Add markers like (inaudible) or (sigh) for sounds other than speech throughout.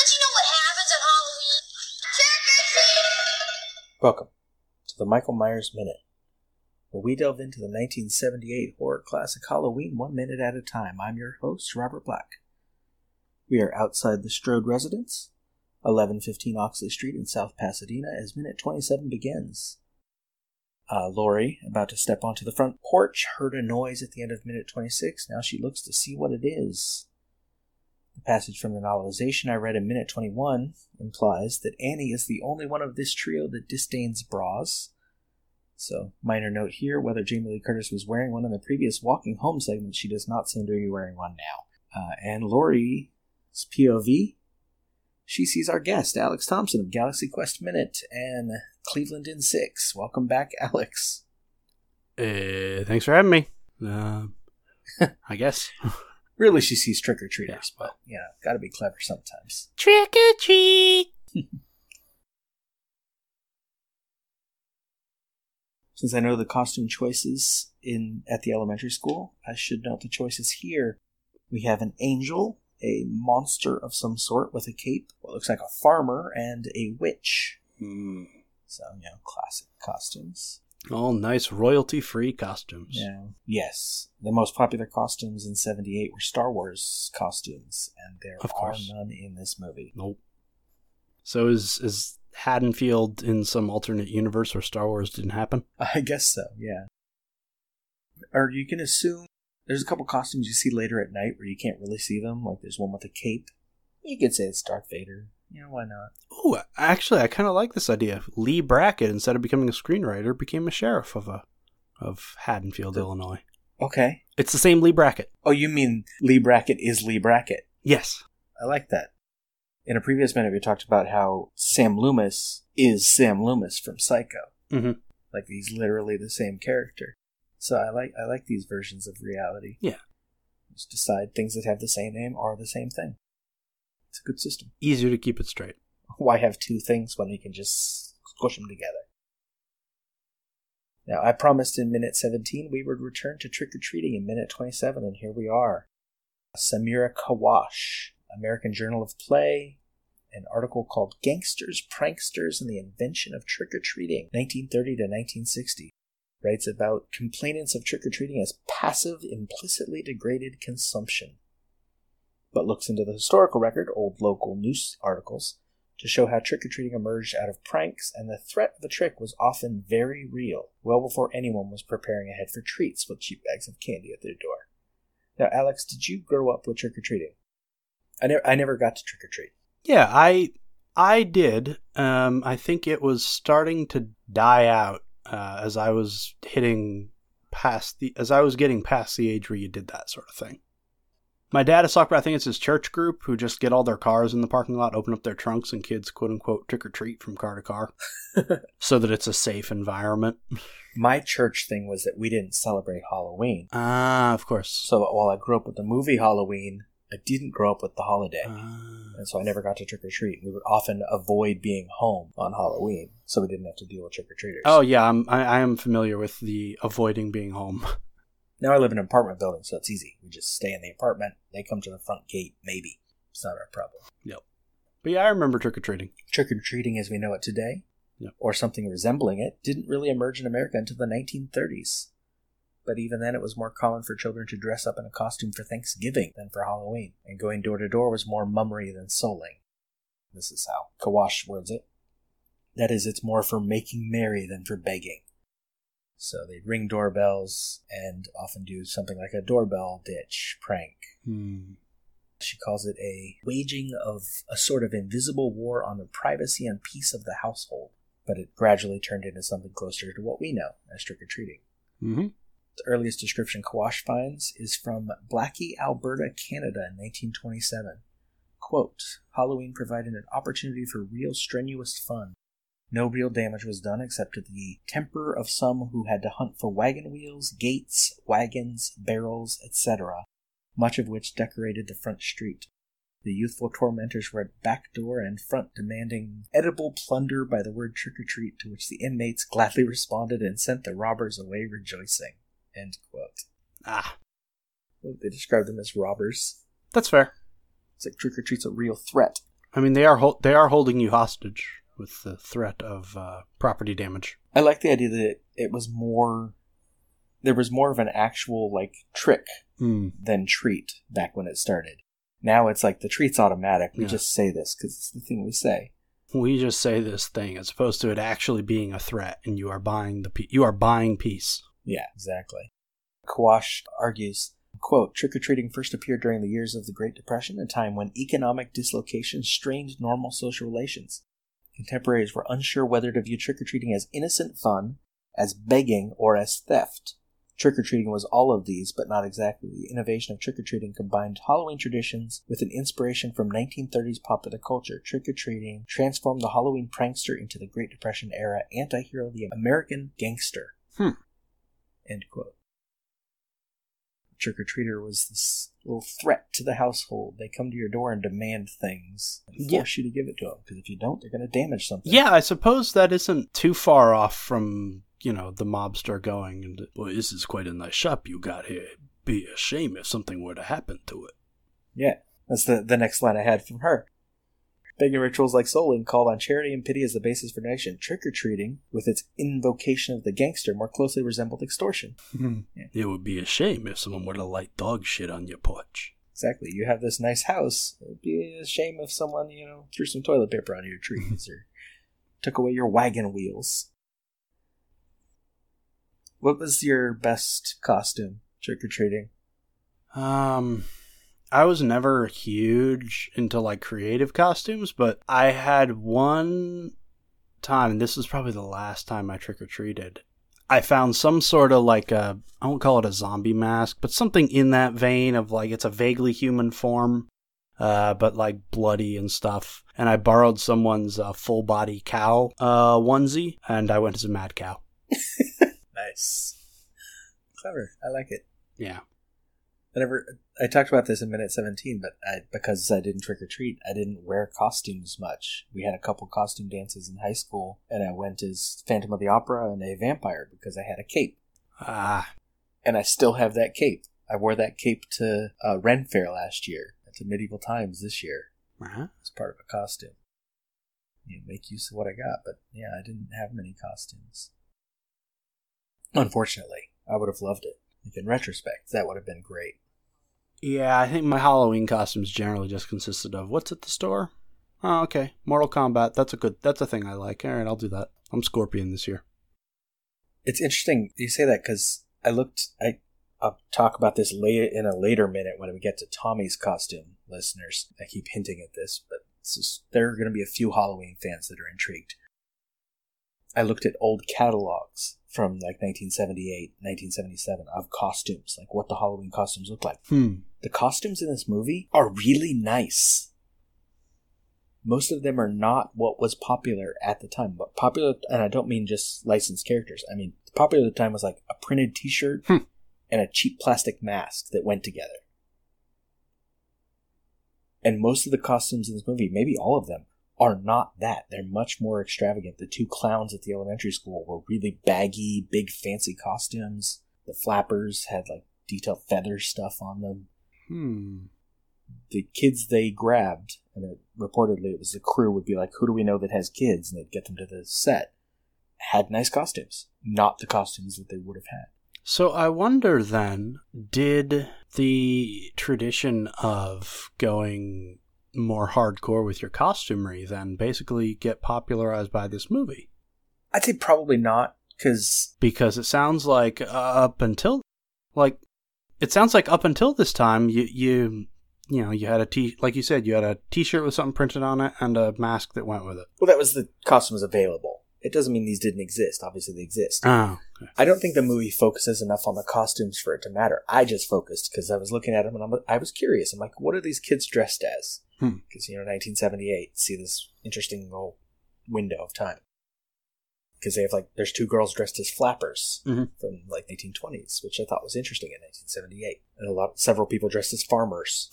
Don't you know what happens Halloween? Welcome to the Michael Myers Minute, where we delve into the 1978 horror classic Halloween one minute at a time. I'm your host, Robert Black. We are outside the Strode residence, 1115 Oxley Street in South Pasadena, as minute 27 begins. Uh, Laurie, about to step onto the front porch, heard a noise at the end of minute 26. Now she looks to see what it is. The passage from the novelization I read in minute 21 implies that Annie is the only one of this trio that disdains bras. So, minor note here whether Jamie Lee Curtis was wearing one in the previous Walking Home segment, she does not seem to be wearing one now. Uh, and Laurie's POV, she sees our guest, Alex Thompson of Galaxy Quest Minute and Cleveland in Six. Welcome back, Alex. Uh, thanks for having me. Uh, (laughs) I guess. (laughs) Really, she sees trick or treaters, but, you know, gotta be clever sometimes. Trick or treat. (laughs) Since I know the costume choices in at the elementary school, I should note the choices here. We have an angel, a monster of some sort with a cape, what looks like a farmer, and a witch. Hmm. So, you know, classic costumes. All nice royalty free costumes. Yeah. Yes. The most popular costumes in 78 were Star Wars costumes, and there Of are course. none in this movie. Nope. So is is Haddonfield in some alternate universe where Star Wars didn't happen? (laughs) I guess so, yeah. Or you can assume there's a couple costumes you see later at night where you can't really see them. Like there's one with a cape. You could say it's Darth Vader. You know, why not? Oh, actually, I kind of like this idea. Lee Brackett, instead of becoming a screenwriter, became a sheriff of a of Haddonfield, Illinois. Okay. It's the same Lee Brackett. Oh, you mean Lee Brackett is Lee Brackett? Yes. I like that. In a previous minute, we talked about how Sam Loomis is Sam Loomis from Psycho. Mhm. Like he's literally the same character. So I like I like these versions of reality. Yeah. Just decide things that have the same name are the same thing. It's a good system. Easier to keep it straight. Why have two things when we can just squish them together? Now, I promised in minute 17 we would return to trick or treating in minute 27, and here we are. Samira Kawash, American Journal of Play, an article called Gangsters, Pranksters, and the Invention of Trick or Treating, 1930 to 1960. Writes about complainants of trick or treating as passive, implicitly degraded consumption. But looks into the historical record, old local news articles, to show how trick or treating emerged out of pranks, and the threat of a trick was often very real, well before anyone was preparing ahead for treats with cheap bags of candy at their door. Now, Alex, did you grow up with trick or treating? I never, I never got to trick or treat. Yeah, I I did. Um, I think it was starting to die out uh, as I was hitting past the as I was getting past the age where you did that sort of thing. My dad has talked about I think it's his church group who just get all their cars in the parking lot, open up their trunks, and kids quote unquote trick or treat from car to car, (laughs) so that it's a safe environment. My church thing was that we didn't celebrate Halloween. Ah, of course. So while I grew up with the movie Halloween, I didn't grow up with the holiday. Ah. And so I never got to trick or treat. We would often avoid being home on Halloween, so we didn't have to deal with trick or treaters. oh yeah, I'm, I, I am familiar with the avoiding being home. (laughs) Now I live in an apartment building, so it's easy. We just stay in the apartment. They come to the front gate, maybe. It's not our problem. No. But yeah, I remember trick or treating. Trick or treating as we know it today, Yep. or something resembling it, didn't really emerge in America until the 1930s. But even then, it was more common for children to dress up in a costume for Thanksgiving than for Halloween, and going door to door was more mummery than souling. This is how Kawash words it. That is, it's more for making merry than for begging. So they'd ring doorbells and often do something like a doorbell ditch prank. Hmm. She calls it a waging of a sort of invisible war on the privacy and peace of the household, but it gradually turned into something closer to what we know as trick or treating. Mm-hmm. The earliest description Kawash finds is from Blackie, Alberta, Canada in 1927. Quote, Halloween provided an opportunity for real strenuous fun. No real damage was done except to the temper of some who had to hunt for wagon wheels, gates, wagons, barrels, etc., much of which decorated the front street. The youthful tormentors were at back door and front demanding edible plunder by the word trick or treat, to which the inmates gladly responded and sent the robbers away rejoicing. End quote. Ah, They described them as robbers. that's fair. It's like trick or treat's a real threat. I mean, they are hol- they are holding you hostage with the threat of uh, property damage. I like the idea that it was more. There was more of an actual like trick Hmm. than treat back when it started. Now it's like the treat's automatic. We Yeah. just say this because it's the thing we say. We just say this thing as opposed to it actually being a threat, and you are buying the pe- you are buying peace. Yeah, exactly. Kawash argues, quote, trick-or-treating first appeared during the years of the Great Depression, a time when economic dislocation strained normal social relations. Contemporaries were unsure whether to view trick-or-treating as innocent fun, as begging, or as theft. Trick-or-treating was all of these, but not exactly. The innovation of trick-or-treating combined Halloween traditions with an inspiration from 1930s popular culture. Trick-or-treating transformed the Halloween prankster into the Great Depression era anti-hero, the American gangster. Hmm. End quote. Trick or treater was this little threat to the household. They come to your door and demand things and Yeah. force you to give it to them because if you don't, they're going to damage something. Yeah, I suppose that isn't too far off from you know the mobster going and boy, this is quite a nice shop you got here. Be a shame if something were to happen to it. Yeah, that's the the next line I had from her. Begging rituals like souling called on charity and pity as the basis for donation. Trick or treating, with its invocation of the gangster, more closely resembled extortion. Yeah. It would be a shame if someone were to light dog shit on your porch. Exactly. You have this nice house. It'd be a shame if someone, you know, threw some toilet paper on your trees or (laughs) took away your wagon wheels. What was your best costume trick or treating? Um, I was never huge into like creative costumes, but I had one time, and this was probably the last time I trick or treated. I found some sort of like a, I won't call it a zombie mask, but something in that vein of like it's a vaguely human form, uh, but like bloody and stuff. And I borrowed someone's uh, full body cow uh, onesie, and I went as a mad cow. (laughs) Nice. Clever. I like it. Yeah. I never. I talked about this in minute seventeen, but I, because I didn't trick or treat, I didn't wear costumes much. We had a couple costume dances in high school, and I went as Phantom of the Opera and a vampire because I had a cape, Ah, and I still have that cape. I wore that cape to uh, Ren Fair last year, and to Medieval Times this year uh-huh. as part of a costume. You know, make use of what I got, but yeah, I didn't have many costumes. Unfortunately, I would have loved it. Like in retrospect, that would have been great. Yeah, I think my Halloween costumes generally just consisted of what's at the store. Oh, okay, Mortal Kombat. That's a good. That's a thing I like. All right, I'll do that. I'm Scorpion this year. It's interesting you say that because I looked. I I'll talk about this later in a later minute when we get to Tommy's costume. Listeners, I keep hinting at this, but just, there are going to be a few Halloween fans that are intrigued. I looked at old catalogs from like 1978, 1977 of costumes, like what the Halloween costumes look like. Hmm. The costumes in this movie are really nice. Most of them are not what was popular at the time, but popular, and I don't mean just licensed characters. I mean, popular at the time was like a printed T-shirt Hmm. and a cheap plastic mask that went together. And most of the costumes in this movie, maybe all of them, are not that. They're much more extravagant. The two clowns at the elementary school were really baggy, big, fancy costumes. The flappers had like detailed feather stuff on them Hmm. the kids they grabbed, and it, reportedly it was the crew, would be like, "Who do we know that has kids?" And they'd get them to the set. Had nice costumes, not the costumes that they would have had. So I wonder then, did the tradition of going more hardcore with your costumery than basically get popularized by this movie? I'd say probably not, because Because it sounds like uh, up until, like, it sounds like up until this time, you you you know you had a t like you said you had a t-shirt with something printed on it and a mask that went with it. well, that was the costumes available. It doesn't mean these didn't exist. Obviously, they exist. Oh, okay. I don't think the movie focuses enough on the costumes for it to matter. I just focused because I was looking at them and I'm, I was curious. I'm like, what are these kids dressed as? Hmm. Because you know, 1978. See this interesting little window of time. Because they have like, there's two girls dressed as flappers Mhm. from like 1920s, which I thought was interesting in 1978, and a lot, several people dressed as farmers,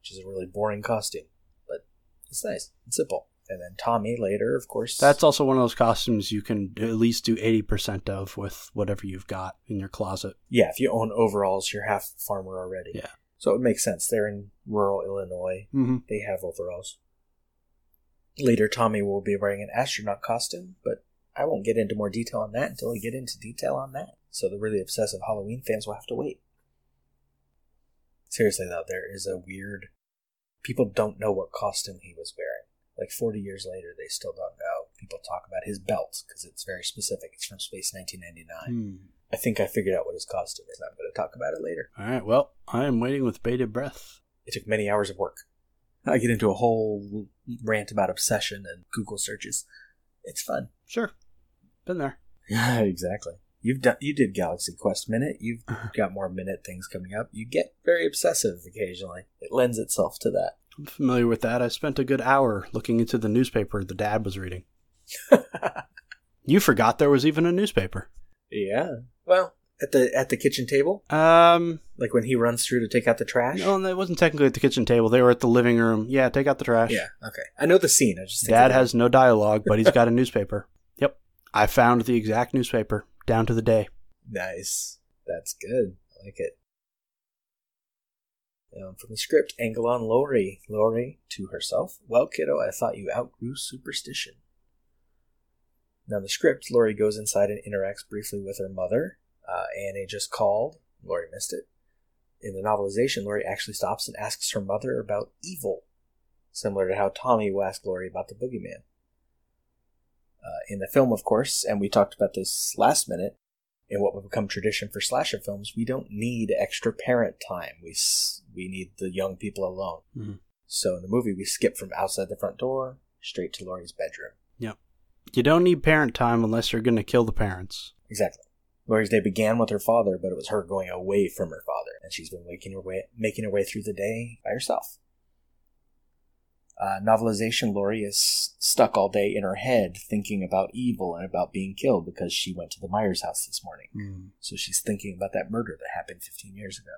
which is a really boring costume, but it's nice and simple. And then Tommy later, of course. That's also one of those costumes you can at least do 80% of with whatever you've got in your closet. Yeah, if you own overalls, you're half farmer already. Yeah. So it makes sense. They're in rural Illinois. Mm-hmm. They have overalls. Later, Tommy will be wearing an astronaut costume, but I won't get into more detail on that until we get into detail on that. So the really obsessive Halloween fans will have to wait. Seriously, though, there is a weird. People don't know what costume he was wearing. Like 40 years later, they still don't know. People talk about his belt because it's very specific. It's from Space 1999. Hmm. I think I figured out what his costume is. I'm going to talk about it later. All right. Well, I am waiting with bated breath. It took many hours of work. I get into a whole rant about obsession and Google searches. It's fun. Sure. Been there. Yeah, (laughs) exactly. You've done. You did Galaxy Quest Minute. You've (laughs) got more minute things coming up. You get very obsessive occasionally. It lends itself to that. I'm familiar with that. I spent a good hour looking into the newspaper the dad was reading. (laughs) You forgot there was even a newspaper. yeah. Well, at the at the kitchen table, Um, like when he runs through to take out the trash. no, it wasn't technically at the kitchen table. They were at the living room. Yeah, take out the trash. Yeah. Okay. I know the scene. I just think Dad has no dialogue, but he's (laughs) got a newspaper. Yep. I found the exact newspaper down to the day. Nice. That's good. I like it. Um, from the script, Angelon Laurie. Laurie to herself. Well, kiddo, I thought you outgrew superstition. Now, in the script, Laurie goes inside and interacts briefly with her mother. Uh, Annie just called. Laurie missed it. In the novelization, Laurie actually stops and asks her mother about evil, similar to how Tommy will ask Laurie about the boogeyman. Uh, in the film, of course, and we talked about this last minute, in what would become tradition for slasher films, we don't need extra parent time. We s- we need the young people alone. Mhm. So in the movie, we skip from outside the front door straight to Laurie's bedroom. You don't need parent time unless you're going to kill the parents. Exactly. Laurie's day began with her father, but it was her going away from her father, and she's been making her way making her way through the day by herself. Uh, novelization Laurie is stuck all day in her head thinking about evil and about being killed because she went to the Myers house this morning. So she's thinking about that murder that happened 15 years ago.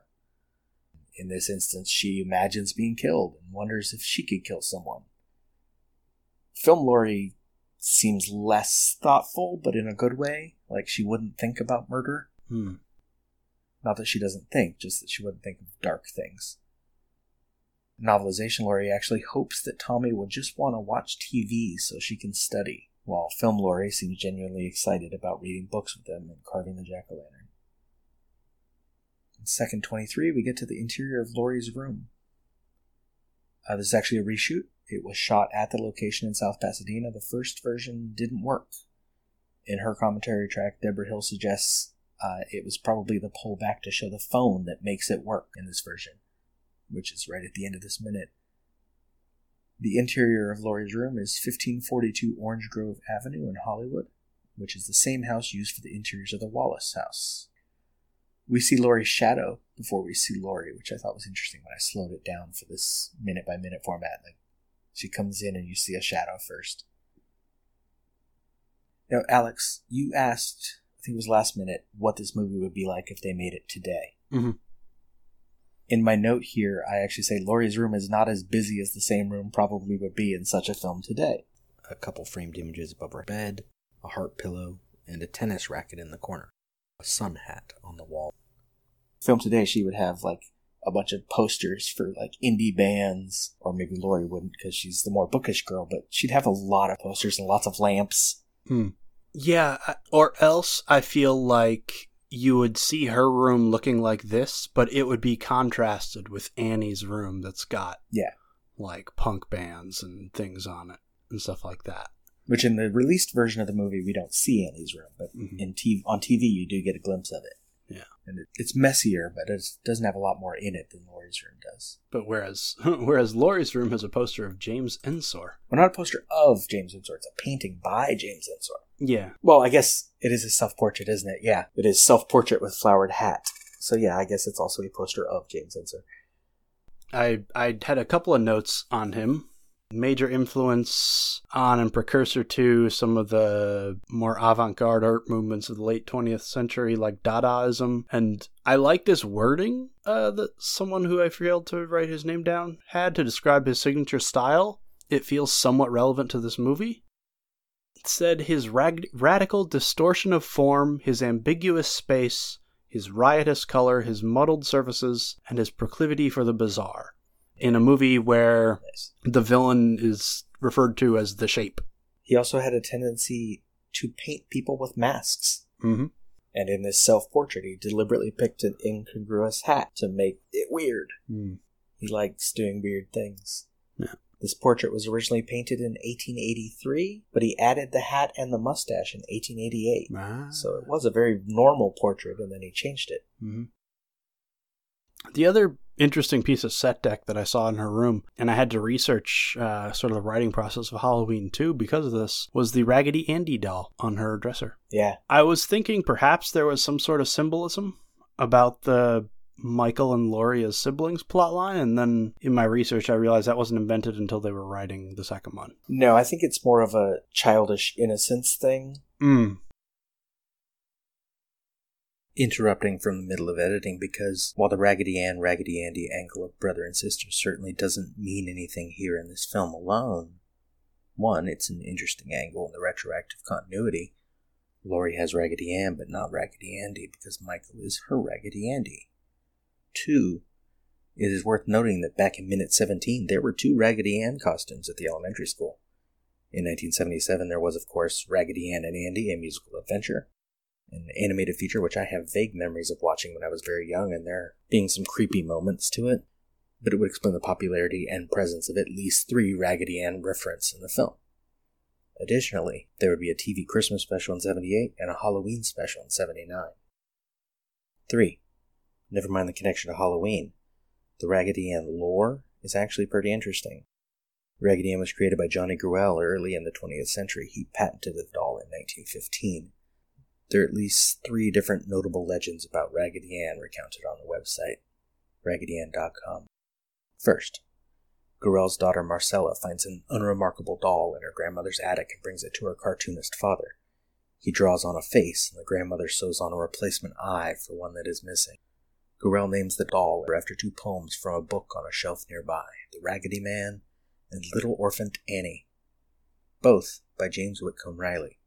In this instance, she imagines being killed and wonders if she could kill someone. Film Laurie seems less thoughtful, but in a good way. Like she wouldn't think about murder. Hmm. Not that she doesn't think, just that she wouldn't think of dark things. Novelization Laurie actually hopes that Tommy will just want to watch TV so she can study, while Film Laurie seems genuinely excited about reading books with him and carving the jack o' lantern. In second 23, we get to the interior of Laurie's room. Uh, this is actually a reshoot. It was shot at the location in South Pasadena. The first version didn't work. In her commentary track, Debra Hill suggests uh, it was probably the pullback to show the phone that makes it work in this version, which is right at the end of this minute. The interior of Laurie's room is 1542 Orange Grove Avenue in Hollywood, which is the same house used for the interiors of the Wallace house. We see Laurie's shadow before we see Laurie, which I thought was interesting when I slowed it down for this minute by minute format. Like she comes in and you see a shadow first. Now, Alex, you asked, I think it was last minute, what this movie would be like if they made it today. Mhm. In my note here, I actually say Laurie's room is not as busy as the same room probably would be in such a film today. A couple framed images above her bed, a heart pillow, and a tennis racket in the corner, a sun hat on the wall. Film today, she would have like a bunch of posters for like indie bands, or maybe Laurie wouldn't because she's the more bookish girl, but she'd have a lot of posters and lots of lamps. Yeah, or else I feel like you would see her room looking like this, but it would be contrasted with Annie's room that's got Yeah. like punk bands and things on it and stuff like that. Which in the released version of the movie we don't see Annie's room, but Mhm. in TV on TV you do get a glimpse of it. Yeah. and it, it's messier, but it doesn't have a lot more in it than Laurie's room does. But whereas (laughs) whereas Laurie's room has a poster of James Ensor. Well, not a poster of James Ensor; it's a painting by James Ensor. Yeah. Well, I guess it is a self-portrait, isn't it? Yeah, it is self-portrait with flowered hat. So yeah, I guess it's also a poster of James Ensor. I I had a couple of notes on him. Major influence on and precursor to some of the more avant-garde art movements of the late 20th century, like Dadaism. And I like this wording uh, that someone who I failed to write his name down had to describe his signature style. It feels somewhat relevant to this movie. It said his rag- radical distortion of form, his ambiguous space, his riotous color, his muddled surfaces, and his proclivity for the bizarre. In a movie where Nice. the villain is referred to as the shape. He also had a tendency to paint people with masks. Mm-hmm. And in this self portrait, he deliberately picked an incongruous hat to make it weird. Mm. He likes doing weird things. Yeah. This portrait was originally painted in 1883, but he added the hat and the mustache in 1888. Ah. So it was a very normal portrait, and then he changed it. hmm The other interesting piece of set deck that I saw in her room, and I had to research uh, sort of the writing process of Halloween 2 because of this, was the Raggedy Andy doll on her dresser. Yeah, I was thinking perhaps there was some sort of symbolism about the Michael and Laurie as siblings plotline, and then in my research I realized that wasn't invented until they were writing the second one. no, I think it's more of a childish innocence thing. Mm. Interrupting from the middle of editing because while the Raggedy Ann, Raggedy Andy angle of brother and sister certainly doesn't mean anything here in this film alone, one, it's an interesting angle in the retroactive continuity. Laurie has Raggedy Ann, but not Raggedy Andy because Michael is her Raggedy Andy. Two, it is worth noting that back in minute 17, there were two Raggedy Ann costumes at the elementary school. In 1977, there was, of course, Raggedy Ann and Andy, a musical adventure, an animated feature which I have vague memories of watching when I was very young, and there being some creepy moments to it, but it would explain the popularity and presence of at least three Raggedy Ann references in the film. Additionally, there would be a TV Christmas special in 78 and a Halloween special in 79. 3. Never mind the connection to Halloween. The Raggedy Ann lore is actually pretty interesting. Raggedy Ann was created by Johnny Gruelle early in the 20th century. He patented the doll in 1915. There are at least three different notable legends about Raggedy Ann recounted on the website, raggedyann.com. First, Gruelle's daughter Marcella finds an unremarkable doll in her grandmother's attic and brings it to her cartoonist father. He draws on a face, and the grandmother sews on a replacement eye for one that is missing. Gruelle names the doll after two poems from a book on a shelf nearby The Raggedy Man and Little Orphaned Annie, both by James Whitcomb Riley.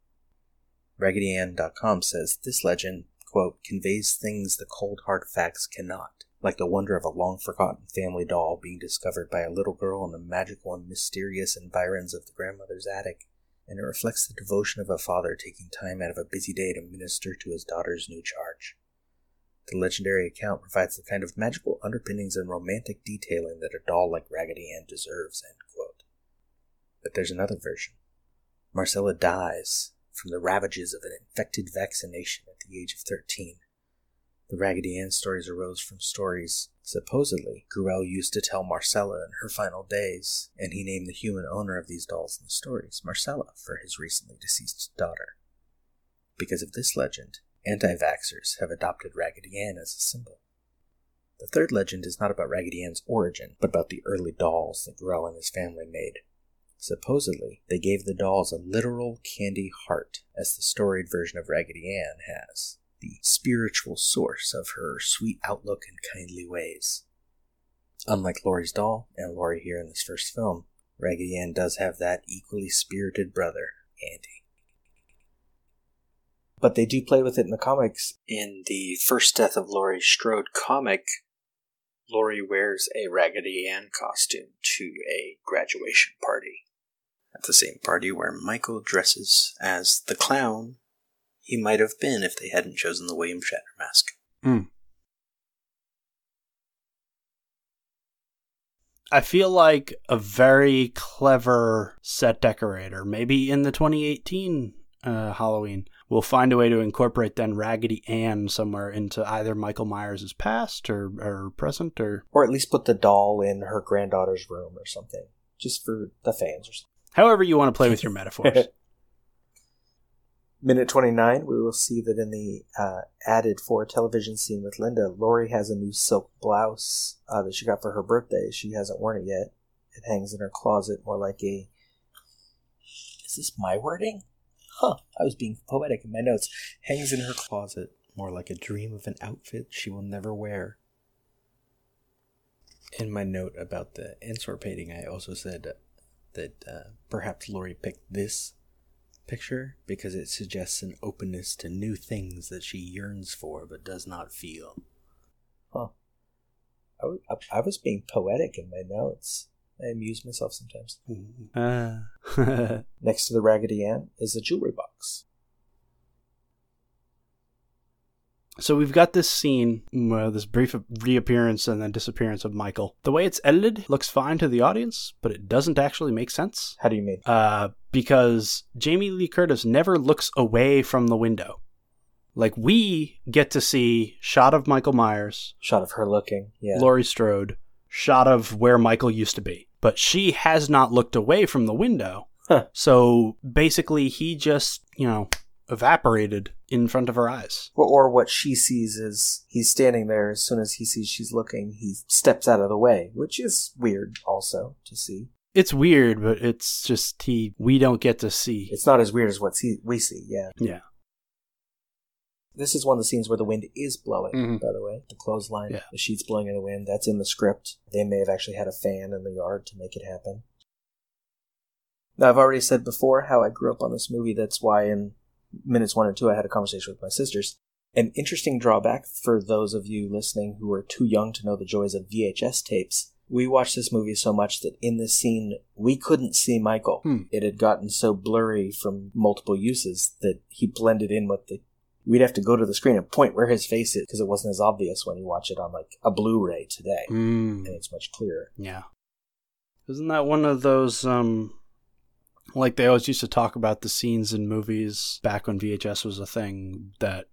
RaggedyAnn.com says this legend, quote, conveys things the cold hard facts cannot, like the wonder of a long forgotten family doll being discovered by a little girl in the magical and mysterious environs of the grandmother's attic, and it reflects the devotion of a father taking time out of a busy day to minister to his daughter's new charge. The legendary account provides the kind of magical underpinnings and romantic detailing that a doll like Raggedy Ann deserves. But there's another version. Marcella dies from the ravages of an infected vaccination at the age of 13. The Raggedy Ann stories arose from stories supposedly Gruelle used to tell Marcella in her final days, and he named the human owner of these dolls in the stories Marcella for his recently deceased daughter. Because of this legend, anti vaxxers have adopted Raggedy Ann as a symbol. The third legend is not about Raggedy Ann's origin, but about the early dolls that Gruelle and his family made. Supposedly, they gave the dolls a literal candy heart, as the storied version of Raggedy Ann has, the spiritual source of her sweet outlook and kindly ways. Unlike Laurie's doll, and Laurie here in this first film, Raggedy Ann does have that equally spirited brother, Andy. But they do play with it in the comics. In the first Death of Laurie Strode comic, Laurie wears a Raggedy Ann costume to a graduation party. At the same party where Michael dresses as the clown he might have been if they hadn't chosen the William Shatner mask. I feel like a very clever set decorator, maybe in the 2018 uh, Halloween, will find a way to incorporate then Raggedy Ann somewhere into either Michael Myers' past or, or present or Or at least put the doll in her granddaughter's room or something, just for the fans or something. However you want to play with (laughs) your metaphors. Minute 29, we will see that in the uh, added for television scene with Linda, Laurie has a new silk blouse uh, that she got for her birthday. She hasn't worn it yet. It hangs in her closet, more like a. Is this my wording? Huh, I was being poetic in my notes. Hangs in her closet, more like a dream of an outfit she will never wear. In my note about the Ensor painting, I also said that uh, perhaps Laurie picked this picture because it suggests an openness to new things that she yearns for but does not feel. Huh. I was, I was being poetic in my notes. I amuse myself sometimes. Uh, (laughs) Next to the Raggedy Ann is a jewelry box. So we've got this scene, uh, this brief reappearance and then disappearance of Michael. The way it's edited looks fine to the audience, but it doesn't actually make sense. How do you mean? Uh, because Jamie Lee Curtis never looks away from the window. Like we get to see shot of Michael Myers, Shot of her looking. Yeah. Laurie Strode, shot of where Michael used to be. But she has not looked away from the window. Huh. So basically, he just, you know, evaporated in front of her eyes. Or- Or what she sees is he's standing there. As soon as he sees she's looking, he steps out of the way, which is weird also to see. It's weird, but it's just he. We don't get to see. It's not as weird as what see, we see, yeah. yeah. This is one of the scenes where the wind is blowing, Mhm. by the way. The clothesline, Yeah. the sheets blowing in the wind. That's in the script. They may have actually had a fan in the yard to make it happen. Now, I've already said before how I grew up on this movie. That's why in minutes one and two, I had a conversation with my sisters. An interesting drawback for those of you listening who are too young to know the joys of VHS tapes. We watched this movie so much that in this scene, we couldn't see Michael. Hmm. It had gotten so blurry from multiple uses that he blended in with the we'd have to go to the screen and point where his face is because it wasn't as obvious when you watch it on like a Blu-ray today, Mm. and it's much clearer. Yeah. Isn't that one of those um like they always used to talk about the scenes in movies back when VHS was a thing that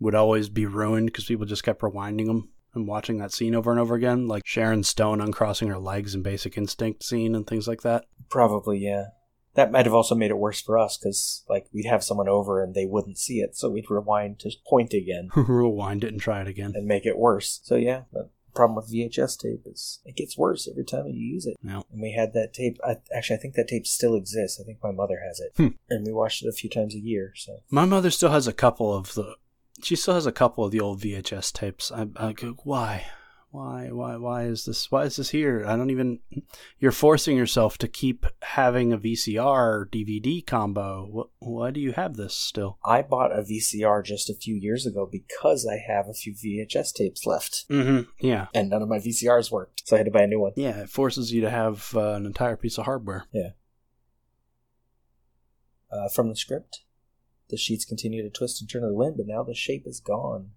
would always be ruined because people just kept rewinding them and watching that scene over and over again, like Sharon Stone uncrossing her legs in Basic Instinct scene and things like that. Probably, yeah. That might have also made it worse for us because like we'd have someone over and they wouldn't see it, so we'd rewind to point again (laughs) Rewind it and try it again. and make it worse. So yeah, but problem with VHS tape is it gets worse every time you use it. Yeah. And we had that tape. I, actually, I think that tape still exists. I think my mother has it, Hmm. and we watched it a few times a year. So My mother still has a couple of the. She still has a couple of the old VHS tapes. I, I go, why, why, why, why is this? Why is this here? I don't even. You're forcing yourself to keep having a VCR DVD combo. What? Why do you have this still? I bought a VCR just a few years ago because I have a few VHS tapes left. Mm-hmm. Yeah, and none of my VCRs worked, so I had to buy a new one. yeah. It forces you to have uh, an entire piece of hardware. Uh, from the script, the sheets continue to twist and turn in the wind, but now the shape is gone.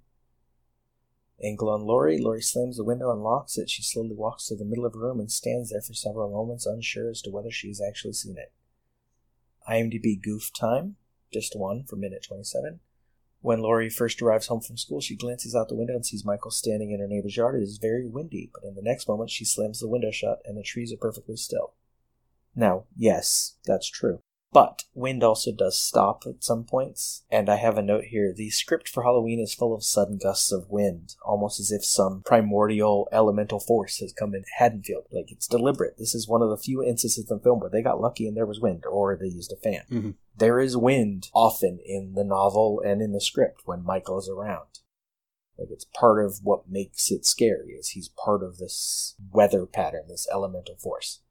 Angle on Laurie. Laurie slams the window and locks it. She slowly walks to the middle of the room and stands there for several moments, unsure as to whether she has actually seen it. IMDb goof time, just one for minute 27. When Laurie first arrives home from school, she glances out the window and sees Michael standing in her neighbor's yard. It is very windy, but in the next moment, she slams the window shut and the trees are perfectly still. Now, yes, that's true. But wind also does stop at some points, and I have a note here. The script for Halloween is full of sudden gusts of wind, almost as if some primordial elemental force has come in Haddonfield. Like it's deliberate. This is one of the few instances in the film where they got lucky and there was wind, or they used a fan. Mhm. There is wind often in the novel and in the script when Michael is around. Like it's part of what makes it scary is he's part of this weather pattern, this elemental force.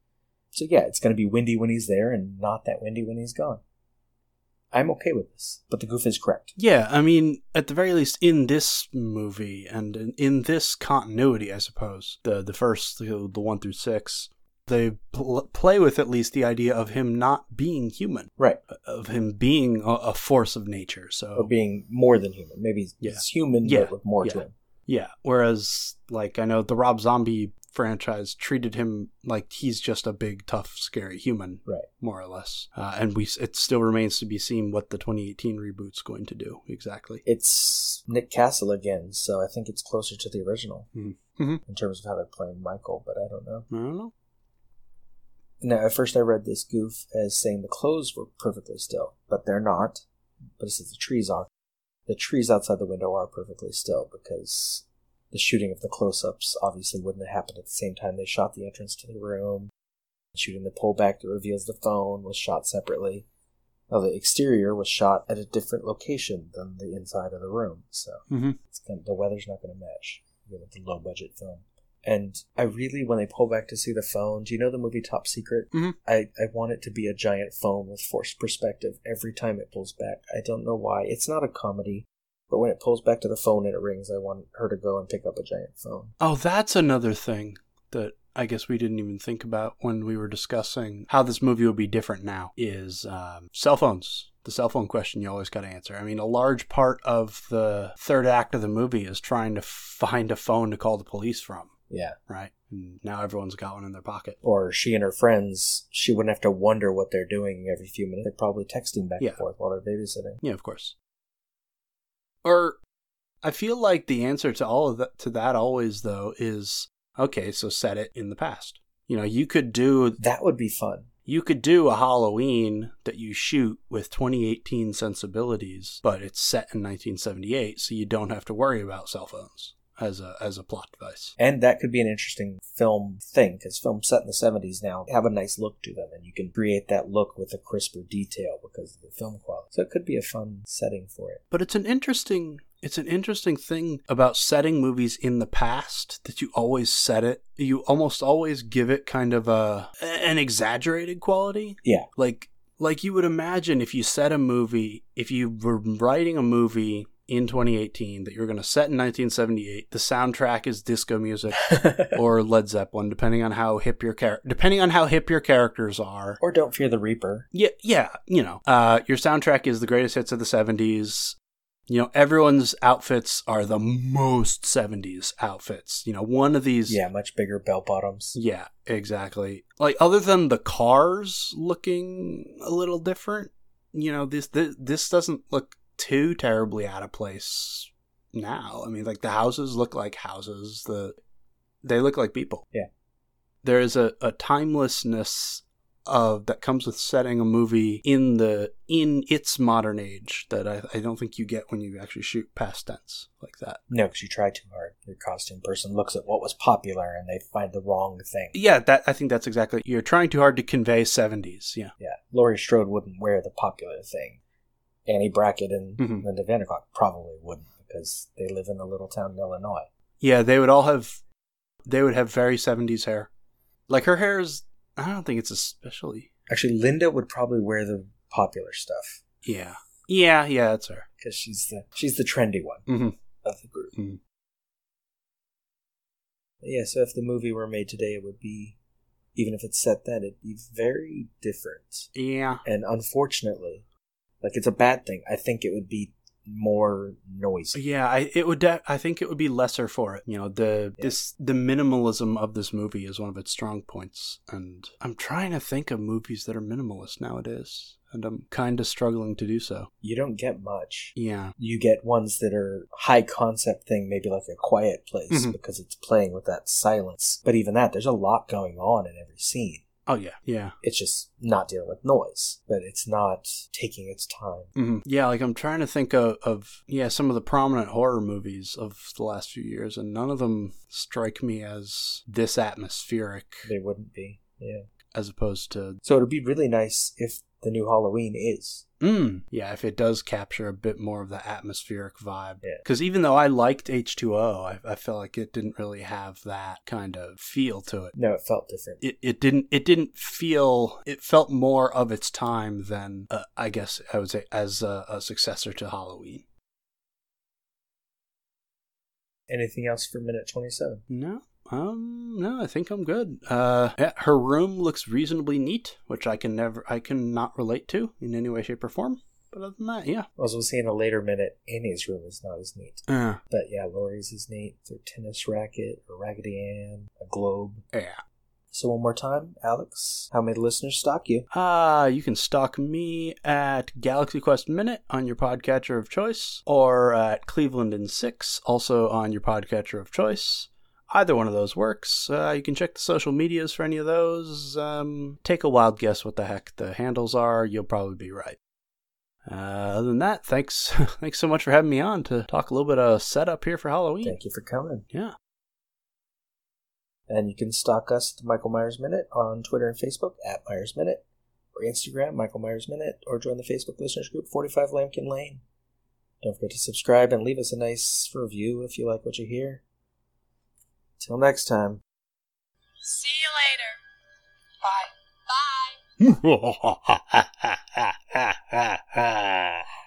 So yeah, it's going to be windy when he's there and not that windy when he's gone. I'm okay with this, but the goof is correct. Yeah, I mean, at the very least, in this movie and in, in this continuity, I suppose the the first the, the one through six, they pl- play with at least the idea of him not being human, Right. Uh, of him being a, a force of nature. so Or being more than human. Maybe he's, Yeah. he's human, Yeah. but with more to Yeah. him. yeah, whereas like I know the Rob Zombie franchise treated him like he's just a big, tough, scary human, Right. more or less. Uh, and we it still remains to be seen what the 2018 reboot's going to do exactly. It's Nick Castle again, so I think it's closer to the original Mhm. Mhm. in terms of how they're playing Michael, but I don't know. I don't know. Now, at first I read this goof as saying the clothes were perfectly still, but they're not. But it says the trees are. The trees outside the window are perfectly still because the shooting of the close ups obviously wouldn't have happened at the same time they shot the entrance to the room. Shooting the pullback that reveals the phone was shot separately. Now, the exterior was shot at a different location than the inside of the room, so Mhm. it's kind the weather's not going to match with the low budget film. And I really, when they pull back to see the phone, do you know the movie Top Secret? Mhm. I, I want it to be a giant phone with forced perspective every time it pulls back. I don't know why. It's not a comedy. But when it pulls back to the phone and it rings, I want her to go and pick up a giant phone. Oh, that's another thing that I guess we didn't even think about when we were discussing how this movie would be different now is um, cell phones. The cell phone question you always got to answer. I mean, a large part of the third act of the movie is trying to find a phone to call the police from, Yeah. right? And now everyone's got one in their pocket. Or she and her friends, she wouldn't have to wonder what they're doing every few minutes. They're probably texting back Yeah. and forth while they're babysitting. Yeah, of course. Or I feel like the answer to all of that to that always though is okay, so set it in the past. You know, you could do That would be fun. you could do a Halloween that you shoot with 2018 sensibilities, but it's set in 1978, so you don't have to worry about cell phones as a as a plot device. And that could be an interesting film thing, because films set in the 70s now have a nice look to them, and you can create that look with a crisper detail because of the film quality. So it could be a fun setting for it. But it's an interesting it's an interesting thing about setting movies in the past that you always set it you almost always give it kind of a an exaggerated quality. Yeah. Like like you would imagine if you set a movie if you were writing a movie in 2018 that you're going to set in 1978 the soundtrack is disco music (laughs) or Led Zeppelin depending on how hip your char- depending on how hip your characters are or Don't Fear the Reaper. yeah, yeah, you know, uh, your soundtrack is the greatest hits of the '70s. You know, everyone's outfits are the most '70s outfits. You know, one of these. Yeah, much bigger bell bottoms. Yeah, exactly. Like other than the cars looking a little different, you know, this this, this doesn't look too terribly out of place now. I mean, like the houses look like houses. The they look like people. Yeah. There is a, a timelessness of that comes with setting a movie in the in its modern age that I, I don't think you get when you actually shoot past tense like that. No, because you try too hard. Your costume person looks at what was popular and they find the wrong thing. Yeah, that I think that's exactly. You're trying too hard to convey '70s. Yeah. Yeah, Laurie Strode wouldn't wear the popular thing. Annie Brackett and Mhm. Linda Vanderklok probably wouldn't because they live in a little town in Illinois. Yeah, they would all have they would have very 70s hair. Like her hair is I don't think it's especially Actually, Linda would probably wear the popular stuff Yeah. Yeah, yeah, that's her. because she's the she's the trendy one Mhm. of the group. Mhm. Yeah, so if the movie were made today, it would be even if it's set then, it'd be very different. Yeah. And unfortunately, like it's a bad thing. I think it would be more noisy. Yeah, I it would de- I think it would be lesser for it. You know, the Yeah. this the minimalism of this movie is one of its strong points. And I'm trying to think of movies that are minimalist nowadays, and I'm kind of struggling to do so. You don't get much. Yeah. You get ones that are high concept thing, maybe like a quiet place Mhm. because it's playing with that silence. But even that, there's a lot going on in every scene. Oh yeah. Yeah. It's just not dealing with noise, but it's not taking its time. hmm Yeah, like I'm trying to think of, of yeah some of the prominent horror movies of the last few years, and none of them strike me as this atmospheric They wouldn't be. Yeah. as opposed to So it'd be really nice if the new Halloween is. mm, yeah if it does capture a bit more of the atmospheric vibe. Yeah. Because even though I liked H2O, I, I felt like it didn't really have that kind of feel to it. No, it felt different. It, it didn't it didn't feel it felt more of its time than uh, I guess I would say as a, a successor to Halloween. Anything else for minute 27? No. Um no, I think I'm good. Uh yeah, her room looks reasonably neat, which I can never I can not relate to in any way, shape, or form. But other than that, yeah. As we'll see in a later minute, Annie's room is not as neat. Uh, But yeah, Laurie's is neat. Their tennis racket, a Raggedy Ann, a globe. yeah. So one more time, Alex, how may the listeners stalk you? Uh, you can stalk me at Galaxy Quest Minute on your podcatcher of choice, or at Cleveland in Six, also on your podcatcher of choice. Either one of those works. Uh, you can check the social medias for any of those. Um, take a wild guess what the heck the handles are. You'll probably be right. Uh, other than that, thanks, (laughs) thanks so much for having me on to talk a little bit of setup here for Halloween. Thank you for coming. Yeah. And you can stalk us at the Michael Myers Minute on Twitter and Facebook at Myers Minute, or Instagram, Michael Myers Minute, or join the Facebook listeners group 45 Lampkin Lane. Don't forget to subscribe and leave us a nice review if you like what you hear. Till next time. See you later. Bye. Bye. (laughs)